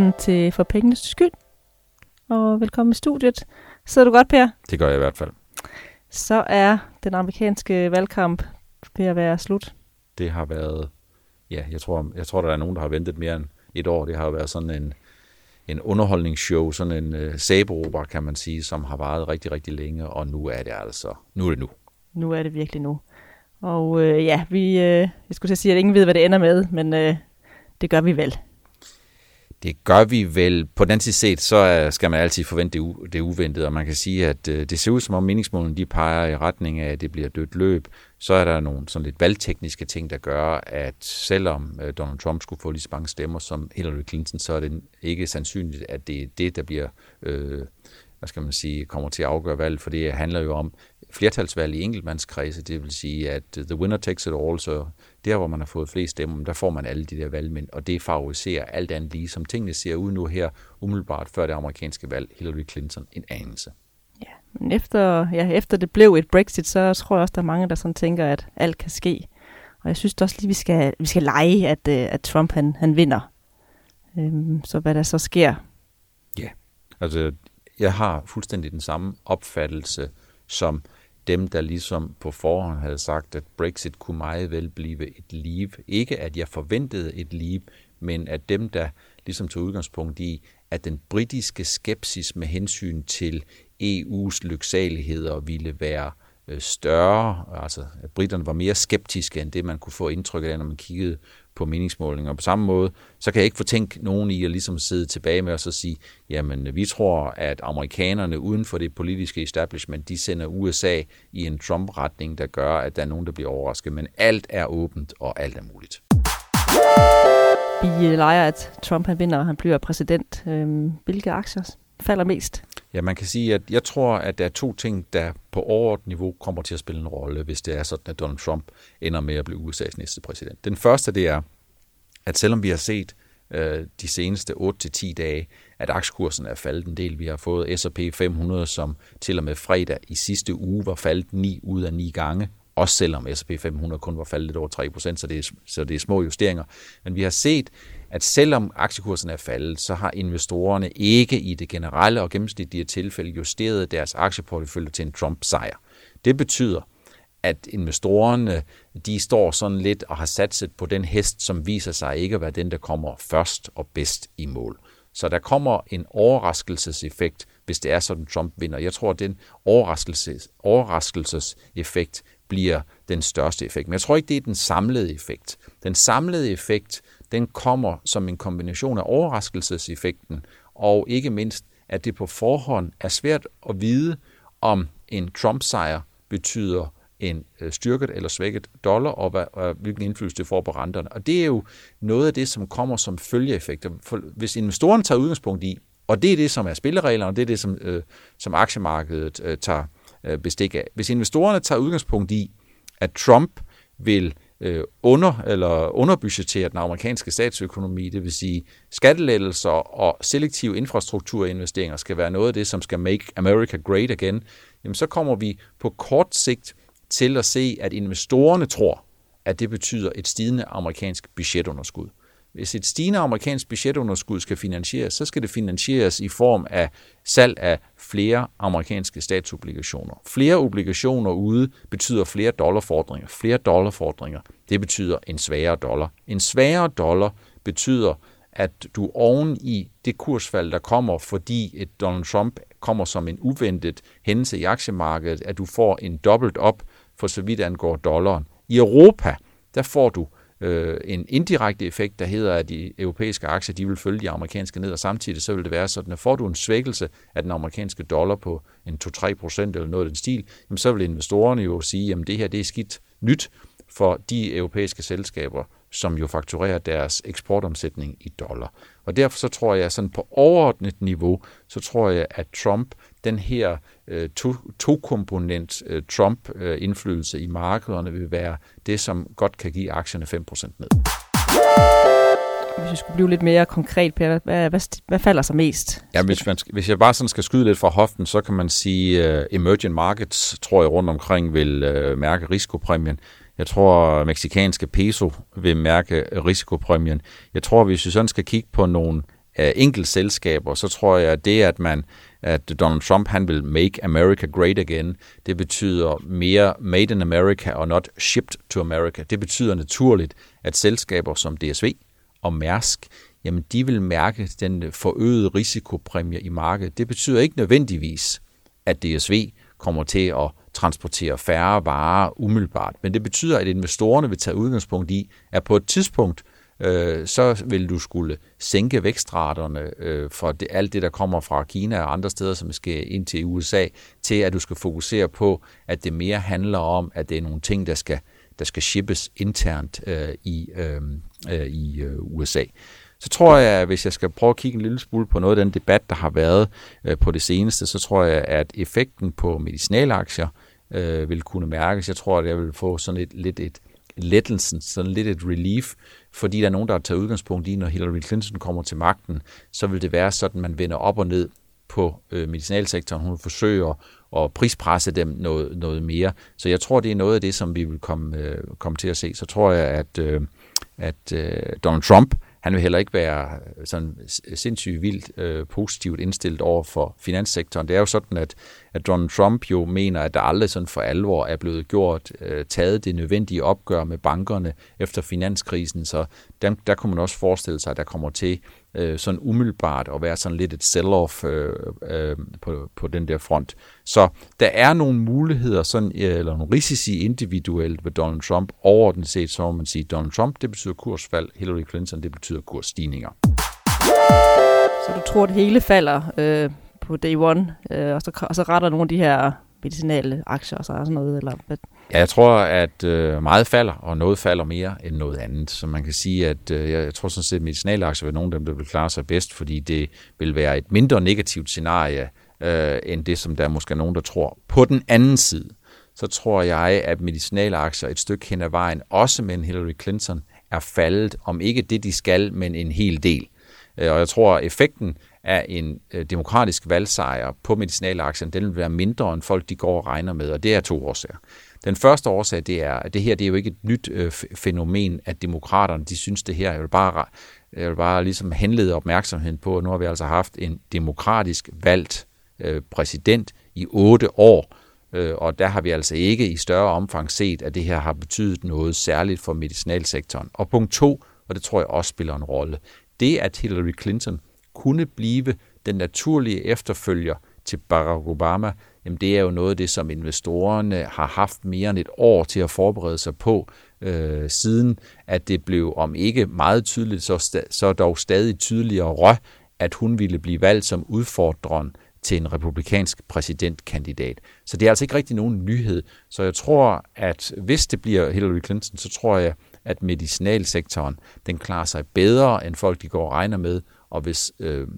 velkommen til For Pengenes Skyld. Og velkommen i studiet. Sidder du godt, Per? Det gør jeg i hvert fald. Så er den amerikanske valgkamp ved at være slut. Det har været, ja, jeg tror, jeg tror der er nogen, der har ventet mere end et år. Det har været sådan en, en underholdningsshow, sådan en uh, sæbeopera, kan man sige, som har varet rigtig, rigtig længe, og nu er det altså, nu er det nu. Nu er det virkelig nu. Og øh, ja, vi, øh, jeg skulle til at sige, at ingen ved, hvad det ender med, men øh, det gør vi vel. Det gør vi vel. På den anden side set, så skal man altid forvente det, u- det uventede, og man kan sige, at øh, det ser ud som om meningsmålene de peger i retning af, at det bliver dødt løb. Så er der nogle sådan lidt valgtekniske ting, der gør, at selvom øh, Donald Trump skulle få lige så mange stemmer som Hillary Clinton, så er det ikke sandsynligt, at det er det, der bliver, øh, hvad skal man sige, kommer til at afgøre valget, for det handler jo om flertalsvalg i enkeltmandskredse, det vil sige, at øh, the winner takes it all, så der, hvor man har fået flest stemmer, der får man alle de der valgmænd, og det favoriserer alt andet lige, som tingene ser ud nu her, umiddelbart før det amerikanske valg, Hillary Clinton en anelse. Ja, men efter, ja, efter det blev et Brexit, så tror jeg også, der er mange, der sådan tænker, at alt kan ske. Og jeg synes også lige, vi skal, vi skal lege, at, øh, at Trump han, han vinder. Øhm, så hvad der så sker. Ja, altså jeg har fuldstændig den samme opfattelse som dem, der ligesom på forhånd havde sagt, at Brexit kunne meget vel blive et liv. Ikke at jeg forventede et liv, men at dem, der ligesom tog udgangspunkt i, at den britiske skepsis med hensyn til EU's lyksaligheder ville være øh, større, altså at britterne var mere skeptiske end det, man kunne få indtryk af, når man kiggede på meningsmålinger. På samme måde, så kan jeg ikke fortænke nogen i at ligesom sidde tilbage med og så sige, jamen vi tror, at amerikanerne uden for det politiske establishment, de sender USA i en Trump-retning, der gør, at der er nogen, der bliver overrasket. Men alt er åbent, og alt er muligt. Vi øh, leger, at Trump han vinder, og han bliver præsident. Øhm, hvilke aktier falder mest? Ja, man kan sige, at jeg tror, at der er to ting, der på overordnet niveau kommer til at spille en rolle, hvis det er sådan, at Donald Trump ender med at blive USA's næste præsident. Den første, det er, at selvom vi har set øh, de seneste 8-10 dage, at aktiekursen er faldet en del. Vi har fået S&P 500, som til og med fredag i sidste uge var faldet 9 ud af 9 gange, også selvom S&P 500 kun var faldet lidt over 3%, så det, er, så det er små justeringer. Men vi har set, at selvom aktiekursen er faldet, så har investorerne ikke i det generelle og gennemsnitlige tilfælde justeret deres aktieportefølje til en Trump-sejr. Det betyder, at investorerne de står sådan lidt og har satset på den hest, som viser sig ikke at være den, der kommer først og bedst i mål. Så der kommer en overraskelseseffekt, hvis det er sådan, Trump vinder. Jeg tror, at den overraskelses, overraskelseseffekt bliver den største effekt. Men jeg tror ikke, det er den samlede effekt. Den samlede effekt, den kommer som en kombination af overraskelseseffekten, og ikke mindst, at det på forhånd er svært at vide, om en Trump-sejr betyder en øh, styrket eller svækket dollar, og, hvad, og hvilken indflydelse det får på renterne. Og det er jo noget af det, som kommer som følgeeffekter. For hvis investoren tager udgangspunkt i, og det er det, som er spillereglerne, og det er det, som, øh, som aktiemarkedet øh, tager øh, bestik af. Hvis investorerne tager udgangspunkt i, at Trump vil øh, under, eller underbudgeteret den amerikanske statsøkonomi, det vil sige skattelettelser og selektive infrastrukturinvesteringer skal være noget af det, som skal make America great again, jamen så kommer vi på kort sigt til at se, at investorerne tror, at det betyder et stigende amerikansk budgetunderskud. Hvis et stigende amerikansk budgetunderskud skal finansieres, så skal det finansieres i form af salg af flere amerikanske statsobligationer. Flere obligationer ude betyder flere dollarfordringer. Flere dollarfordringer, det betyder en svagere dollar. En svagere dollar betyder, at du oven i det kursfald, der kommer, fordi et Donald Trump kommer som en uventet hændelse i aktiemarkedet, at du får en dobbelt op for så vidt angår dollaren. I Europa, der får du øh, en indirekte effekt, der hedder, at de europæiske aktier de vil følge de amerikanske ned, og samtidig så vil det være sådan, at får du en svækkelse af den amerikanske dollar på en 2-3 procent eller noget af den stil, jamen så vil investorerne jo sige, at det her det er skidt nyt for de europæiske selskaber, som jo fakturerer deres eksportomsætning i dollar. Og derfor så tror jeg, sådan på overordnet niveau, så tror jeg, at Trump, den her øh, to, to-komponent øh, Trump-indflydelse i markederne, vil være det, som godt kan give aktierne 5% ned. Hvis vi skulle blive lidt mere konkret, Per, hvad, hvad, hvad falder så mest? Ja, hvis, man, hvis jeg bare sådan skal skyde lidt fra hoften, så kan man sige, uh, emerging markets, tror jeg rundt omkring, vil uh, mærke risikopræmien. Jeg tror, meksikanske peso vil mærke risikopræmien. Jeg tror, hvis vi sådan skal kigge på nogle enkelt selskaber, så tror jeg, at det, at man at Donald Trump han vil make America great again, det betyder mere made in America og not shipped to America. Det betyder naturligt, at selskaber som DSV og Mærsk, jamen de vil mærke den forøgede risikopræmie i markedet. Det betyder ikke nødvendigvis, at DSV kommer til at transportere færre varer umiddelbart. Men det betyder, at investorerne vil tage udgangspunkt i, at på et tidspunkt, øh, så vil du skulle sænke vækstraterne øh, for det, alt det, der kommer fra Kina og andre steder, som skal ind til USA, til at du skal fokusere på, at det mere handler om, at det er nogle ting, der skal, der skal shippes internt øh, i, øh, øh, i øh, USA så tror jeg, at hvis jeg skal prøve at kigge en lille smule på noget af den debat, der har været øh, på det seneste, så tror jeg, at effekten på medicinalaktier øh, vil kunne mærkes. Jeg tror, at jeg vil få sådan et, lidt et lettelsen, sådan lidt et relief, fordi der er nogen, der har taget udgangspunkt i, når Hillary Clinton kommer til magten, så vil det være sådan, at man vender op og ned på øh, medicinalsektoren. Hun forsøger at prispresse dem noget, noget mere. Så jeg tror, det er noget af det, som vi vil komme, øh, komme til at se. Så tror jeg, at, øh, at øh, Donald Trump, han vil heller ikke være øh, sådan sindssygt vildt øh, positivt indstillet over for finanssektoren. Det er jo sådan, at, at Donald Trump jo mener, at der aldrig sådan for alvor er blevet gjort, øh, taget det nødvendige opgør med bankerne efter finanskrisen, så der, der kunne man også forestille sig, at der kommer til øh, sådan umiddelbart og være sådan lidt et sell-off øh, øh, på, på den der front. Så der er nogle muligheder, sådan, øh, eller nogle risici individuelt ved Donald Trump. Overordnet set, så må man sige, Donald Trump, det betyder kursfald, Hillary Clinton, det betyder kursstigninger. Så du tror, det hele falder øh, på day one, øh, og, så, og så retter nogle af de her medicinale aktier og sådan noget? Eller hvad? Ja, jeg tror, at øh, meget falder, og noget falder mere end noget andet. Så man kan sige, at øh, jeg tror sådan set, at medicinalaktier vil nogle af dem, der vil klare sig bedst, fordi det vil være et mindre negativt scenarie, øh, end det, som der er måske nogen, der tror. På den anden side, så tror jeg, at medicinalaktier et stykke hen ad vejen, også med en Hillary Clinton, er faldet, om ikke det, de skal, men en hel del. Øh, og jeg tror, at effekten af en øh, demokratisk valgsejr på medicinalaktierne, den vil være mindre, end folk de går og regner med, og det er to årsager. Den første årsag, det er, at det her det er jo ikke et nyt øh, fænomen, at demokraterne de synes det her. Jeg vil bare, jeg vil bare ligesom henlede opmærksomheden på, at nu har vi altså haft en demokratisk valgt øh, præsident i otte år, øh, og der har vi altså ikke i større omfang set, at det her har betydet noget særligt for medicinalsektoren. Og punkt to, og det tror jeg også spiller en rolle, det at Hillary Clinton kunne blive den naturlige efterfølger til Barack Obama, jamen det er jo noget af det, som investorerne har haft mere end et år til at forberede sig på, øh, siden at det blev om ikke meget tydeligt, så, så dog stadig tydeligere røg, at hun ville blive valgt som udfordreren til en republikansk præsidentkandidat. Så det er altså ikke rigtig nogen nyhed. Så jeg tror, at hvis det bliver Hillary Clinton, så tror jeg, at medicinalsektoren den klarer sig bedre, end folk de går og regner med. Og hvis øh,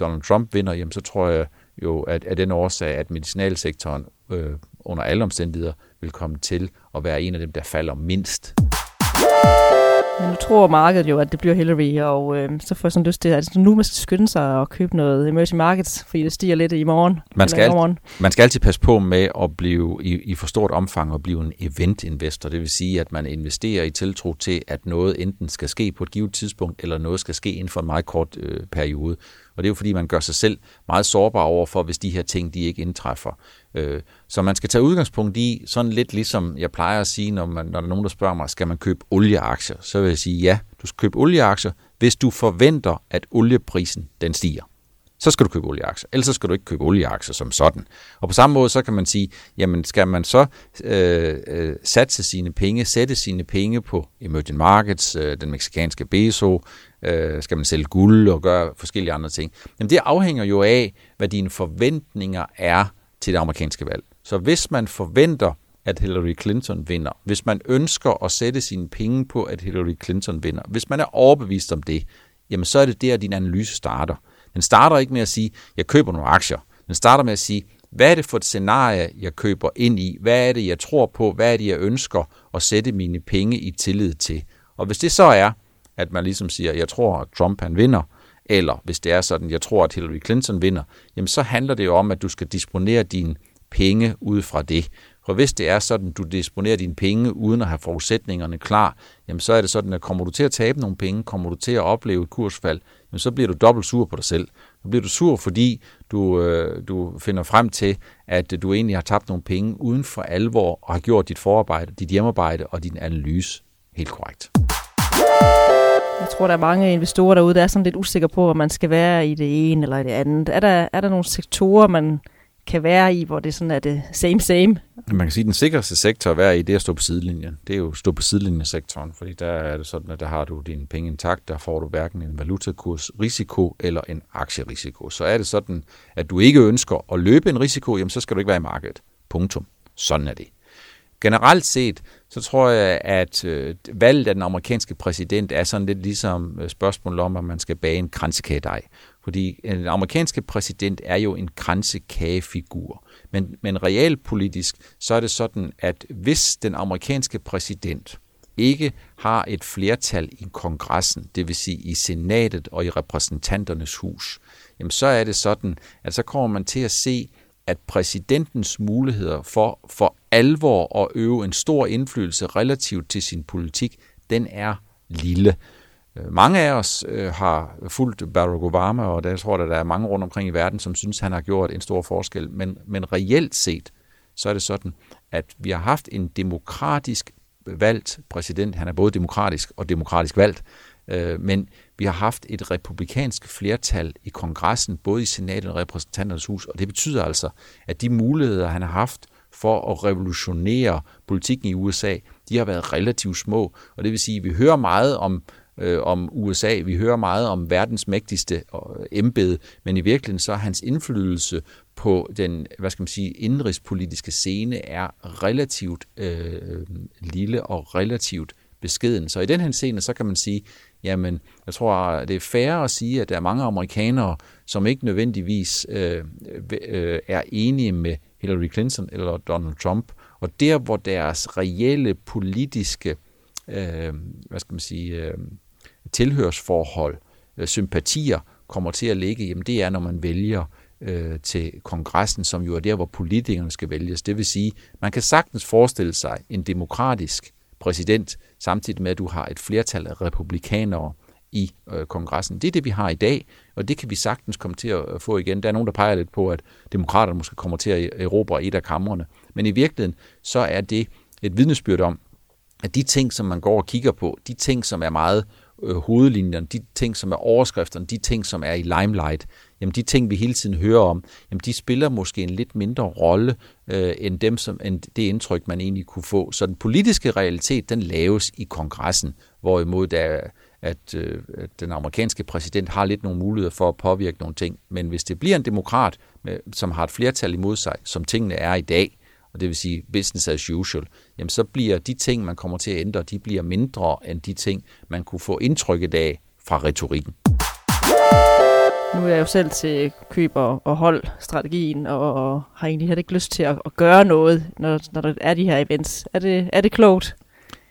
Donald Trump vinder, jamen, så tror jeg jo, at af den årsag, at medicinalsektoren øh, under alle omstændigheder vil komme til at være en af dem, der falder mindst. Men nu tror markedet jo, at det bliver Hillary, og øh, så får jeg sådan lyst til, at nu man skal skynde sig og købe noget emerging markets, fordi det stiger lidt i morgen. Man skal, alt, morgen. man skal altid passe på med at blive i, i for stort omfang at blive en event-investor. Det vil sige, at man investerer i tiltro til, at noget enten skal ske på et givet tidspunkt, eller noget skal ske inden for en meget kort øh, periode. Og det er jo fordi, man gør sig selv meget sårbar over for, hvis de her ting de ikke indtræffer. Øh, så man skal tage udgangspunkt i, sådan lidt ligesom jeg plejer at sige, når, man, når der er nogen, der spørger mig, skal man købe olieaktier? Så vil jeg sige, ja, du skal købe olieaktier, hvis du forventer, at olieprisen den stiger så skal du købe olieaktier. Ellers så skal du ikke købe olieaktier som sådan. Og på samme måde, så kan man sige, jamen skal man så øh, øh, satse sine penge, sætte sine penge på emerging markets, øh, den meksikanske peso, øh, skal man sælge guld og gøre forskellige andre ting. Jamen det afhænger jo af, hvad dine forventninger er til det amerikanske valg. Så hvis man forventer, at Hillary Clinton vinder, hvis man ønsker at sætte sine penge på, at Hillary Clinton vinder, hvis man er overbevist om det, jamen så er det der, din analyse starter. Den starter ikke med at sige, jeg køber nogle aktier. Den starter med at sige, hvad er det for et scenarie, jeg køber ind i? Hvad er det, jeg tror på? Hvad er det, jeg ønsker at sætte mine penge i tillid til? Og hvis det så er, at man ligesom siger, jeg tror, at Trump han vinder, eller hvis det er sådan, jeg tror, at Hillary Clinton vinder, jamen så handler det jo om, at du skal disponere dine penge ud fra det. For hvis det er sådan, du disponerer dine penge uden at have forudsætningerne klar, jamen så er det sådan, at kommer du til at tabe nogle penge, kommer du til at opleve et kursfald, men så bliver du dobbelt sur på dig selv. Så bliver du sur, fordi du, øh, du finder frem til, at du egentlig har tabt nogle penge uden for alvor og har gjort dit forarbejde, dit hjemmearbejde og din analyse helt korrekt. Jeg tror, der er mange investorer derude, der er sådan lidt usikre på, om man skal være i det ene eller i det andet. Er der, er der nogle sektorer, man kan være i, hvor det sådan er det same same? Man kan sige, at den sikreste sektor at være i, det er at stå på sidelinjen. Det er jo at stå på sidelinjesektoren, fordi der er det sådan, at der har du dine penge intakt, der får du hverken en valutakursrisiko eller en aktierisiko. Så er det sådan, at du ikke ønsker at løbe en risiko, jamen så skal du ikke være i markedet. Punktum. Sådan er det. Generelt set, så tror jeg, at øh, valget af den amerikanske præsident er sådan lidt ligesom øh, spørgsmålet om, at man skal bage en kransekagedej. Fordi den amerikanske præsident er jo en kransekagefigur. Men, men realpolitisk, så er det sådan, at hvis den amerikanske præsident ikke har et flertal i kongressen, det vil sige i senatet og i repræsentanternes hus, jamen så er det sådan, at så kommer man til at se, at præsidentens muligheder for for alvor at øve en stor indflydelse relativt til sin politik, den er lille. Øh, mange af os øh, har fulgt Barack Obama, og der tror jeg, der er mange rundt omkring i verden, som synes, han har gjort en stor forskel. Men, men reelt set, så er det sådan, at vi har haft en demokratisk valgt præsident. Han er både demokratisk og demokratisk valgt. Øh, men vi har haft et republikansk flertal i kongressen, både i senatet og repræsentanternes hus, og det betyder altså, at de muligheder, han har haft for at revolutionere politikken i USA, de har været relativt små. Og det vil sige, at vi hører meget om, øh, om USA, vi hører meget om verdens mægtigste øh, embede, men i virkeligheden så er hans indflydelse på den, hvad skal man sige, indrigspolitiske scene er relativt øh, lille og relativt beskeden. Så i den her scene, så kan man sige, jamen, jeg tror, det er fair at sige, at der er mange amerikanere, som ikke nødvendigvis øh, øh, øh er enige med Hillary Clinton eller Donald Trump. Og der, hvor deres reelle politiske, øh, hvad skal man sige, øh, tilhørsforhold, øh, sympatier kommer til at ligge, jamen det er, når man vælger øh, til kongressen, som jo er der, hvor politikerne skal vælges. Det vil sige, man kan sagtens forestille sig en demokratisk præsident, samtidig med, at du har et flertal af republikanere i øh, kongressen. Det er det, vi har i dag, og det kan vi sagtens komme til at få igen. Der er nogen, der peger lidt på, at demokraterne måske kommer til at erobre et af kammerne. Men i virkeligheden, så er det et vidnesbyrd om, at de ting, som man går og kigger på, de ting, som er meget øh, hovedlinjerne, de ting, som er overskrifterne, de ting, som er i limelight, jamen de ting, vi hele tiden hører om, jamen de spiller måske en lidt mindre rolle øh, end, dem, som, end det indtryk, man egentlig kunne få. Så den politiske realitet, den laves i kongressen, hvorimod der at, øh, at den amerikanske præsident har lidt nogle muligheder for at påvirke nogle ting. Men hvis det bliver en demokrat, med, som har et flertal imod sig, som tingene er i dag, og det vil sige business as usual, jamen så bliver de ting, man kommer til at ændre, de bliver mindre end de ting, man kunne få indtrykket af fra retorikken. Nu er jeg jo selv til køb og, og hold strategien, og, og har egentlig heller ikke lyst til at, at gøre noget, når, når der er de her events. Er det, er det klogt?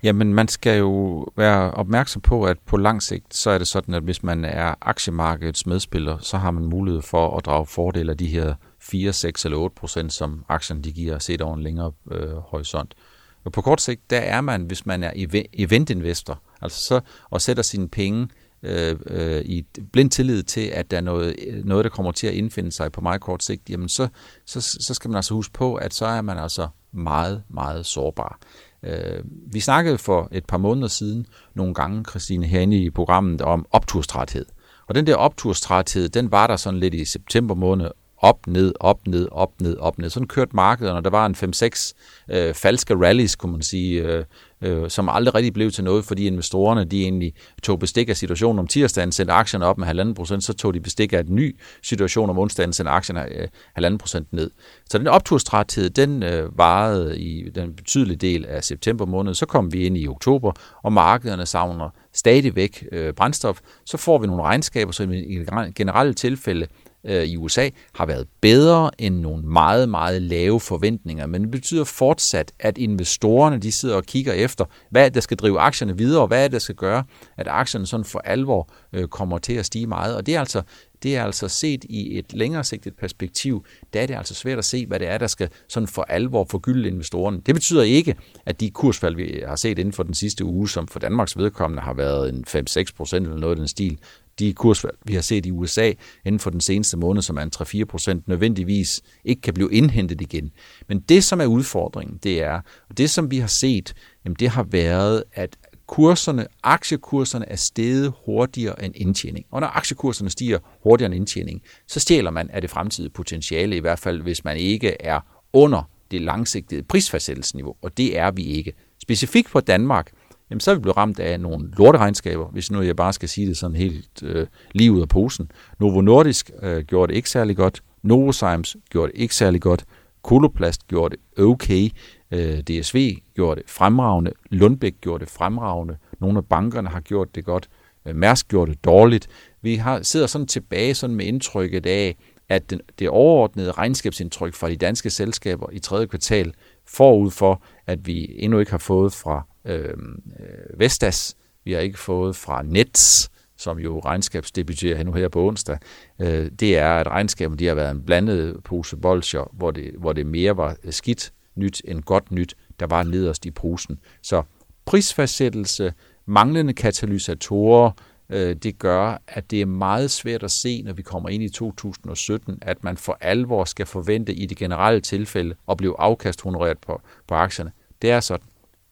Jamen, man skal jo være opmærksom på, at på lang sigt, så er det sådan, at hvis man er aktiemarkedets medspiller, så har man mulighed for at drage fordel af de her 4, 6 eller 8 procent, som aktien de giver set over en længere øh, horisont. Og på kort sigt, der er man, hvis man er eventinvestor, altså så og sætter sine penge øh, øh, i blind tillid til, at der er noget, noget, der kommer til at indfinde sig på meget kort sigt, jamen så, så, så skal man altså huske på, at så er man altså meget, meget sårbar. Øh, vi snakkede for et par måneder siden nogle gange, Christine, herinde i programmet om opturstræthed. Og den der opturstræthed, den var der sådan lidt i september måned, op, ned, op, ned, op, ned, op, ned. Sådan kørte markedet, og der var en 5-6 øh, falske rallies, kunne man sige, øh, øh, som aldrig rigtig blev til noget, fordi investorerne de egentlig tog bestik af situationen om tirsdagen, sendte aktierne op med 1,5 procent, så tog de bestik af en ny situation om onsdagen, sendte aktierne øh, 1,5 procent ned. Så den opturstræthed, den øh, varede i den betydelige del af september måned. Så kom vi ind i oktober, og markederne savner stadigvæk øh, brændstof. Så får vi nogle regnskaber, som i generelle tilfælde øh, i USA har været bedre end nogle meget, meget lave forventninger. Men det betyder fortsat, at investorerne de sidder og kigger efter, hvad der skal drive aktierne videre, og hvad er det, der skal gøre, at aktierne sådan for alvor øh, kommer til at stige meget. Og det er altså det er altså set i et længere sigtet perspektiv, der er det altså svært at se, hvad det er, der skal sådan for alvor forgylde investorerne. Det betyder ikke, at de kursfald, vi har set inden for den sidste uge, som for Danmarks vedkommende har været en 5-6 procent eller noget af den stil, de kursfald, vi har set i USA inden for den seneste måned, som er en 3-4 procent, nødvendigvis ikke kan blive indhentet igen. Men det, som er udfordringen, det er, og det, som vi har set, jamen det har været, at kurserne, aktiekurserne er steget hurtigere end indtjening. Og når aktiekurserne stiger hurtigere end indtjening, så stjæler man af det fremtidige potentiale, i hvert fald hvis man ikke er under det langsigtede prisfastsættelsesniveau, og det er vi ikke. Specifikt for Danmark, jamen så er vi blevet ramt af nogle lorteregnskaber, hvis nu jeg bare skal sige det sådan helt øh, lige ud af posen. Novo Nordisk øh, gjorde det ikke særlig godt, Novozymes gjorde det ikke særlig godt, Koloplast gjorde det okay, øh, DSV gjorde det fremragende, Lundbæk gjorde det fremragende, nogle af bankerne har gjort det godt, øh, Mærsk gjorde det dårligt. Vi har, sidder sådan tilbage sådan med indtrykket af, at den, det overordnede regnskabsindtryk fra de danske selskaber i tredje kvartal, forud for, at vi endnu ikke har fået fra Øhm, øh, Vestas, vi har ikke fået fra Nets, som jo regnskabsdebuterer nu her på onsdag, øh, det er, at regnskabet de har været en blandet pose bolcher, hvor det, hvor det mere var skidt nyt end godt nyt, der var nederst i posen. Så prisfastsættelse, manglende katalysatorer, øh, det gør, at det er meget svært at se, når vi kommer ind i 2017, at man for alvor skal forvente i det generelle tilfælde at blive afkasthonoreret på, på aktierne. Det er sådan,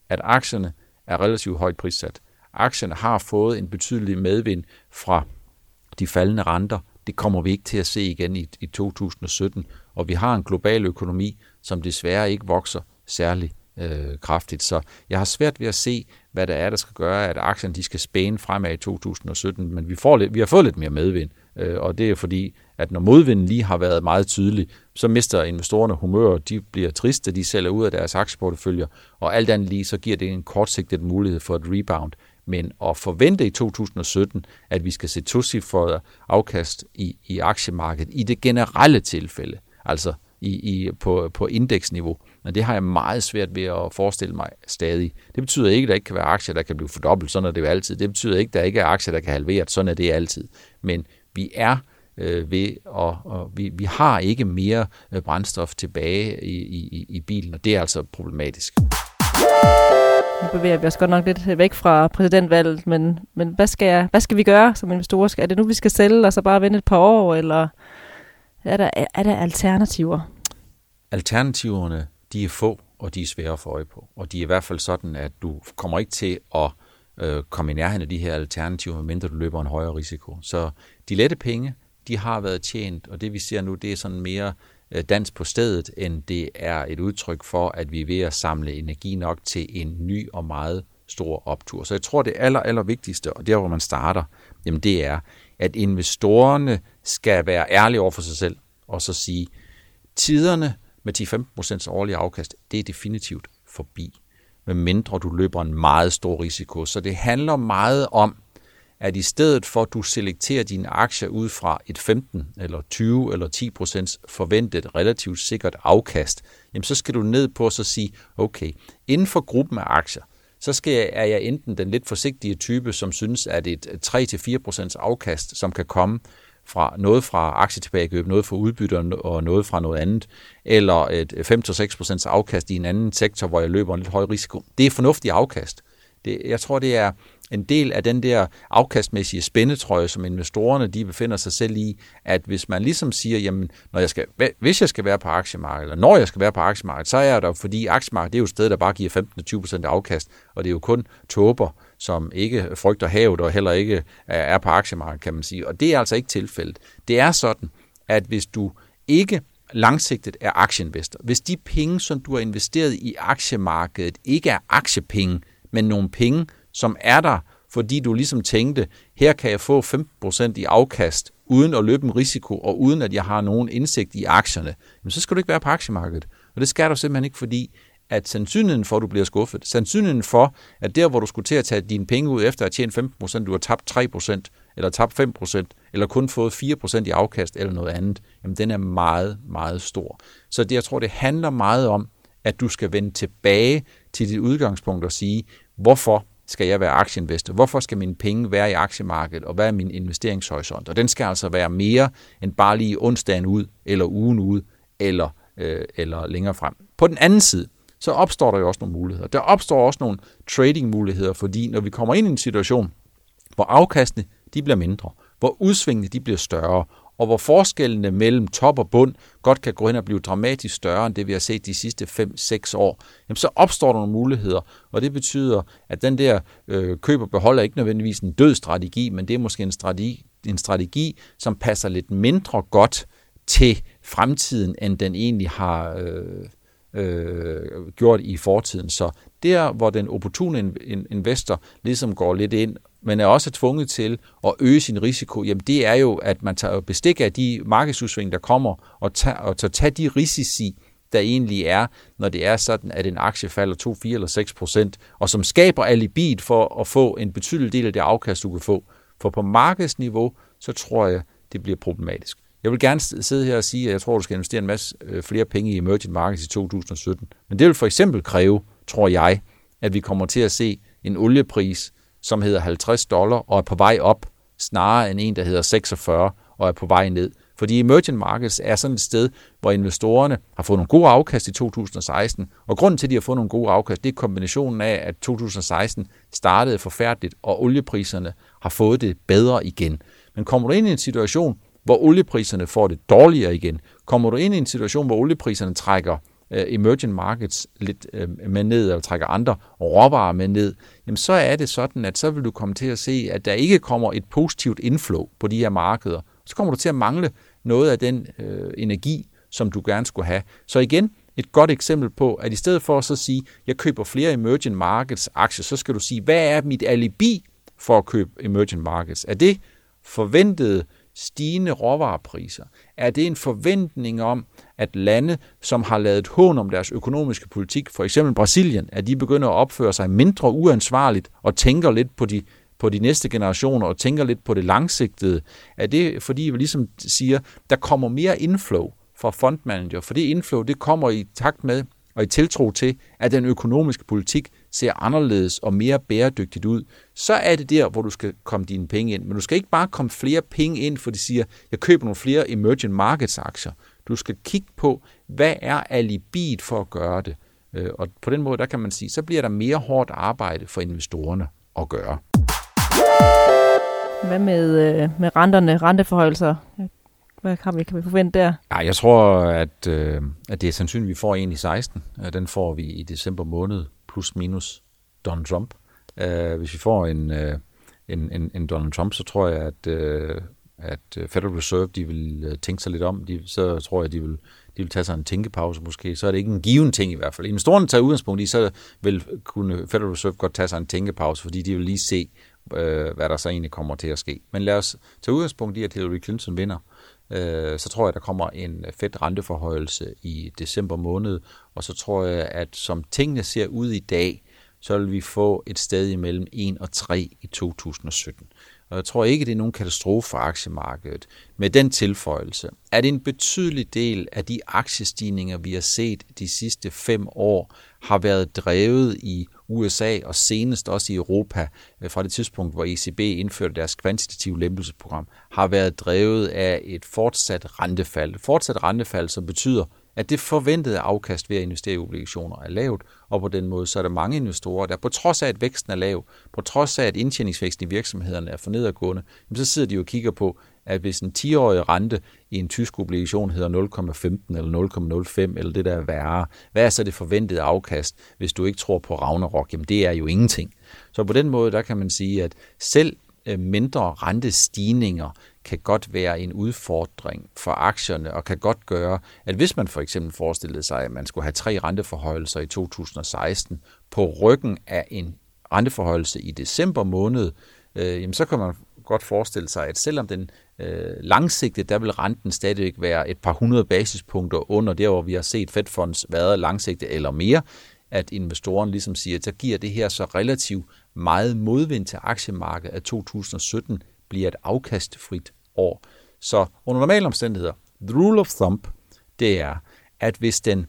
at aktierne er relativt højt prissat. Aktierne har fået en betydelig medvind fra de faldende renter. Det kommer vi ikke til at se igen i, i 2017. Og vi har en global økonomi, som desværre ikke vokser særlig øh, kraftigt. Så jeg har svært ved at se, hvad der er, der skal gøre, at aktierne de skal spæne fremad i 2017. Men vi, får lidt, vi har fået lidt mere medvind, øh, og det er fordi, at når modvinden lige har været meget tydelig, så mister investorerne humør, de bliver triste, de sælger ud af deres aktieporteføljer, og alt andet lige, så giver det en kortsigtet mulighed for et rebound. Men at forvente i 2017, at vi skal se tocifret afkast i, i aktiemarkedet i det generelle tilfælde, altså i, i, på, på indeksniveau, men det har jeg meget svært ved at forestille mig stadig. Det betyder ikke, at der ikke kan være aktier, der kan blive fordoblet, sådan er det jo altid. Det betyder ikke, at der ikke er aktier, der kan halveres, sådan er det altid. Men vi er øh, ved, og, og vi, vi har ikke mere øh, brændstof tilbage i, i, i bilen, og det er altså problematisk. Nu bevæger vi os godt nok lidt væk fra præsidentvalget, men, men hvad, skal jeg, hvad skal vi gøre som investorer? Er det nu, vi skal sælge, og så bare vente et par år, eller er der, er der alternativer? Alternativerne, de er få, og de er svære at få øje på. Og de er i hvert fald sådan, at du kommer ikke til at øh, komme i nærheden af de her alternativer, medmindre du løber en højere risiko. Så de lette penge, de har været tjent, og det vi ser nu, det er sådan mere øh, dans på stedet, end det er et udtryk for, at vi er ved at samle energi nok til en ny og meget stor optur. Så jeg tror, det aller, aller vigtigste, og der hvor man starter, jamen det er, at investorerne skal være ærlige over for sig selv, og så sige, tiderne med 10-15% årlig afkast, det er definitivt forbi, med mindre du løber en meget stor risiko. Så det handler meget om, at i stedet for at du selekterer dine aktier ud fra et 15 eller 20 eller 10 procents forventet relativt sikkert afkast, jamen så skal du ned på at så sige, okay, inden for gruppen af aktier, så skal jeg, er jeg enten den lidt forsigtige type, som synes, at et 3-4 procents afkast, som kan komme fra noget fra aktietilbagekøb, noget fra udbytter og noget fra noget andet, eller et 5-6% afkast i en anden sektor, hvor jeg løber en lidt høj risiko. Det er fornuftig afkast. Det, jeg tror, det er en del af den der afkastmæssige spændetrøje, som investorerne de befinder sig selv i, at hvis man ligesom siger, jamen, når jeg skal, hvis jeg skal være på aktiemarkedet, eller når jeg skal være på aktiemarkedet, så er jeg der, fordi aktiemarkedet det er jo et sted, der bare giver 15-20% afkast, og det er jo kun tåber, som ikke frygter havet og heller ikke er på aktiemarkedet, kan man sige. Og det er altså ikke tilfældet. Det er sådan, at hvis du ikke langsigtet er aktieinvestor, hvis de penge, som du har investeret i aktiemarkedet, ikke er aktiepenge, men nogle penge, som er der, fordi du ligesom tænkte, her kan jeg få 15% i afkast, uden at løbe en risiko, og uden at jeg har nogen indsigt i aktierne, jamen så skal du ikke være på aktiemarkedet. Og det skal du simpelthen ikke, fordi at sandsynligheden for, at du bliver skuffet, sandsynligheden for, at der, hvor du skulle til at tage dine penge ud efter at tjene 15%, du har tabt 3%, eller tabt 5%, eller kun fået 4% i afkast, eller noget andet, jamen den er meget, meget stor. Så det, jeg tror, det handler meget om, at du skal vende tilbage til dit udgangspunkt og sige, hvorfor skal jeg være aktieinvestor? Hvorfor skal mine penge være i aktiemarkedet, og hvad er min investeringshorisont? Og den skal altså være mere end bare lige onsdagen ud, eller ugen ud, eller, øh, eller længere frem. På den anden side, så opstår der jo også nogle muligheder. Der opstår også nogle trading-muligheder, fordi når vi kommer ind i en situation, hvor afkastene de bliver mindre, hvor udsvingene de bliver større, og hvor forskellene mellem top og bund godt kan gå hen og blive dramatisk større end det, vi har set de sidste 5-6 år, jamen så opstår der nogle muligheder, og det betyder, at den der øh, køber beholder ikke nødvendigvis en død strategi, men det er måske en strategi, en strategi, som passer lidt mindre godt til fremtiden, end den egentlig har øh, øh, gjort i fortiden. Så der, hvor den opportune investor ligesom går lidt ind, men er også tvunget til at øge sin risiko, jamen det er jo, at man tager bestik af de markedsudsving, der kommer, og tager, og tager de risici, der egentlig er, når det er sådan, at en aktie falder 2, 4 eller 6 procent, og som skaber alibiet for at få en betydelig del af det afkast, du kan få. For på markedsniveau, så tror jeg, det bliver problematisk. Jeg vil gerne sidde her og sige, at jeg tror, du skal investere en masse øh, flere penge i emerging markets i 2017. Men det vil for eksempel kræve, tror jeg, at vi kommer til at se en oliepris, som hedder 50 dollar og er på vej op, snarere end en, der hedder 46 og er på vej ned. Fordi emerging markets er sådan et sted, hvor investorerne har fået nogle gode afkast i 2016, og grunden til, at de har fået nogle gode afkast, det er kombinationen af, at 2016 startede forfærdeligt, og oliepriserne har fået det bedre igen. Men kommer du ind i en situation, hvor oliepriserne får det dårligere igen, kommer du ind i en situation, hvor oliepriserne trækker øh, emerging markets lidt øh, med ned, eller trækker andre råvarer med ned, jamen så er det sådan, at så vil du komme til at se, at der ikke kommer et positivt inflow på de her markeder. Så kommer du til at mangle noget af den øh, energi, som du gerne skulle have. Så igen, et godt eksempel på, at i stedet for at så sige, jeg køber flere emerging markets aktier, så skal du sige, hvad er mit alibi for at købe emerging markets? Er det forventede stigende råvarepriser? Er det en forventning om, at lande, som har lavet hån om deres økonomiske politik, for eksempel Brasilien, at de begynder at opføre sig mindre uansvarligt og tænker lidt på de på de næste generationer og tænker lidt på det langsigtede, er det fordi vi ligesom siger, der kommer mere inflow fra fondmanager, for det inflow, det kommer i takt med og i tiltro til, at den økonomiske politik ser anderledes og mere bæredygtigt ud, så er det der, hvor du skal komme dine penge ind. Men du skal ikke bare komme flere penge ind, for de siger, jeg køber nogle flere emerging markets aktier. Du skal kigge på, hvad er alibiet for at gøre det. Øh, og på den måde, der kan man sige, så bliver der mere hårdt arbejde for investorerne at gøre. Hvad med, øh, med renterne, renteforhøjelser? Hvad kan vi, kan vi forvente der? Ja, jeg tror, at, øh, at det er sandsynligt, at vi får en i 16. Øh, den får vi i december måned, plus minus Donald Trump. Øh, hvis vi får en, øh, en, en, en Donald Trump, så tror jeg, at, at Federal Reserve de vil tænke sig lidt om. De, så tror jeg, de vil, de vil tage sig en tænkepause måske. Så er det ikke en given ting i hvert fald. Investorerne tager udgangspunkt i, så vil kunne Federal Reserve godt tage sig en tænkepause, fordi de vil lige se, Øh, hvad der så egentlig kommer til at ske. Men lad os tage udgangspunkt i, at Hillary Clinton vinder øh, så tror jeg, der kommer en fed renteforhøjelse i december måned, og så tror jeg, at som tingene ser ud i dag, så vil vi få et sted imellem 1 og 3 i 2017. Og jeg tror ikke, det er nogen katastrofe for aktiemarkedet. Med den tilføjelse, at en betydelig del af de aktiestigninger, vi har set de sidste fem år, har været drevet i USA og senest også i Europa øh, fra det tidspunkt, hvor ECB indførte deres kvantitative lempelsesprogram, har været drevet af et fortsat rentefald. Fortsat rentefald, som betyder, at det forventede afkast ved at investere i obligationer er lavt, og på den måde så er der mange investorer, der på trods af, at væksten er lav, på trods af, at indtjeningsvæksten i virksomhederne er for nedadgående, så sidder de jo og kigger på, at hvis en 10-årig rente i en tysk obligation hedder 0,15 eller 0,05 eller det der er værre, hvad er så det forventede afkast, hvis du ikke tror på Ragnarok? Jamen det er jo ingenting. Så på den måde, der kan man sige, at selv øh, mindre rentestigninger kan godt være en udfordring for aktierne, og kan godt gøre, at hvis man for eksempel forestillede sig, at man skulle have tre renteforhøjelser i 2016 på ryggen af en renteforhøjelse i december måned, øh, jamen så kan man godt forestille sig, at selvom den øh, langsigtet, der vil renten stadigvæk være et par hundrede basispunkter under der, hvor vi har set Fed Funds været langsigtet eller mere, at investoren ligesom siger, at så giver det her så relativt meget modvind til aktiemarkedet, at 2017 bliver et afkastfrit år. Så under normale omstændigheder, the rule of thumb, det er, at hvis den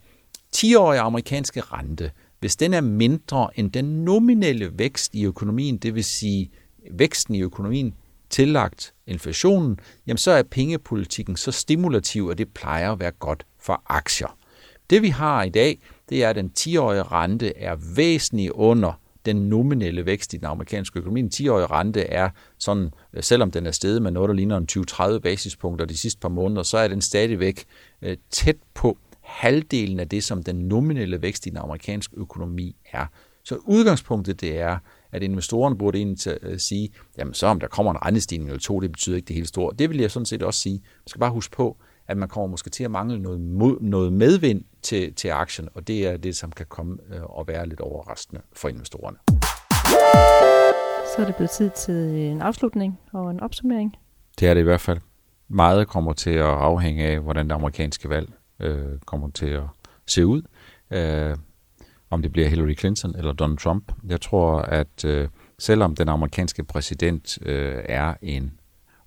10-årige amerikanske rente, hvis den er mindre end den nominelle vækst i økonomien, det vil sige væksten i økonomien tillagt inflationen, jamen så er pengepolitikken så stimulativ, at det plejer at være godt for aktier. Det vi har i dag, det er, at den 10-årige rente er væsentligt under den nominelle vækst i den amerikanske økonomi. Den 10-årige rente er sådan, øh, selvom den er steget med noget, der ligner en 20-30 basispunkter de sidste par måneder, så er den stadigvæk øh, tæt på halvdelen af det, som den nominelle vækst i den amerikanske økonomi er. Så udgangspunktet det er, at investorerne burde egentlig øh, sige, jamen så om der kommer en rentestigning eller to, det betyder ikke det helt store. Det vil jeg sådan set også sige. Man skal bare huske på, at man kommer måske til at mangle noget, mod, noget medvind til, til aktien, og det er det, som kan komme øh, og være lidt overraskende for investorerne. Så er det blevet tid til en afslutning og en opsummering. Det er det i hvert fald. Meget kommer til at afhænge af, hvordan det amerikanske valg øh, kommer til at se ud. Øh, om det bliver Hillary Clinton eller Donald Trump. Jeg tror, at øh, selvom den amerikanske præsident øh, er en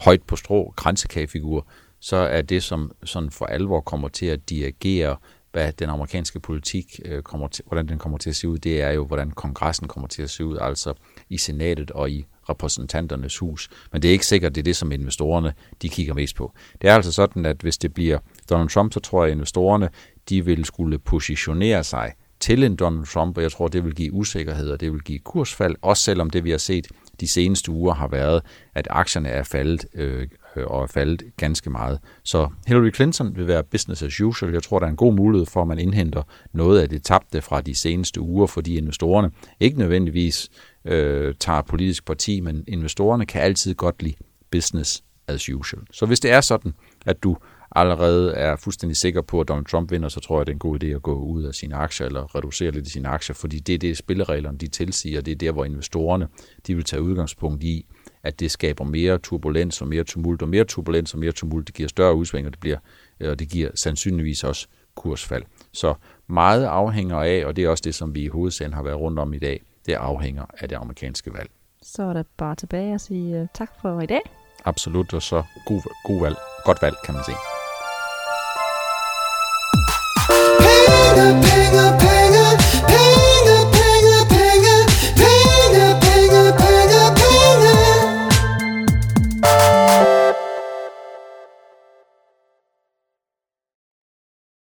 højt på strå grænsekagefigur, så er det, som sådan for alvor kommer til at dirigere, hvad den amerikanske politik øh, kommer til, hvordan den kommer til at se ud, det er jo, hvordan kongressen kommer til at se ud, altså i senatet og i repræsentanternes hus. Men det er ikke sikkert, det er det, som investorerne de kigger mest på. Det er altså sådan, at hvis det bliver Donald Trump, så tror jeg, at investorerne de vil skulle positionere sig til en Donald Trump, og jeg tror, det vil give usikkerhed, og det vil give kursfald, også selvom det, vi har set de seneste uger, har været, at aktierne er faldet øh, og er faldet ganske meget. Så Hillary Clinton vil være business as usual. Jeg tror, der er en god mulighed for, at man indhenter noget af det tabte fra de seneste uger, fordi investorerne ikke nødvendigvis øh, tager politisk parti, men investorerne kan altid godt lide business as usual. Så hvis det er sådan, at du allerede er fuldstændig sikker på, at Donald Trump vinder, så tror jeg, det er en god idé at gå ud af sine aktier eller reducere lidt i sine aktier, fordi det er det, spillereglerne de tilsiger, det er der, hvor investorerne de vil tage udgangspunkt i, at det skaber mere turbulens og mere tumult, og mere turbulens og mere tumult, det giver større udsving, og det, bliver, og det giver sandsynligvis også kursfald. Så meget afhænger af, og det er også det, som vi i hovedsagen har været rundt om i dag, det afhænger af det amerikanske valg. Så er det bare tilbage at sige uh, tak for i dag. Absolut, og så god, god valg. Godt valg, kan man sige. Penge, penge,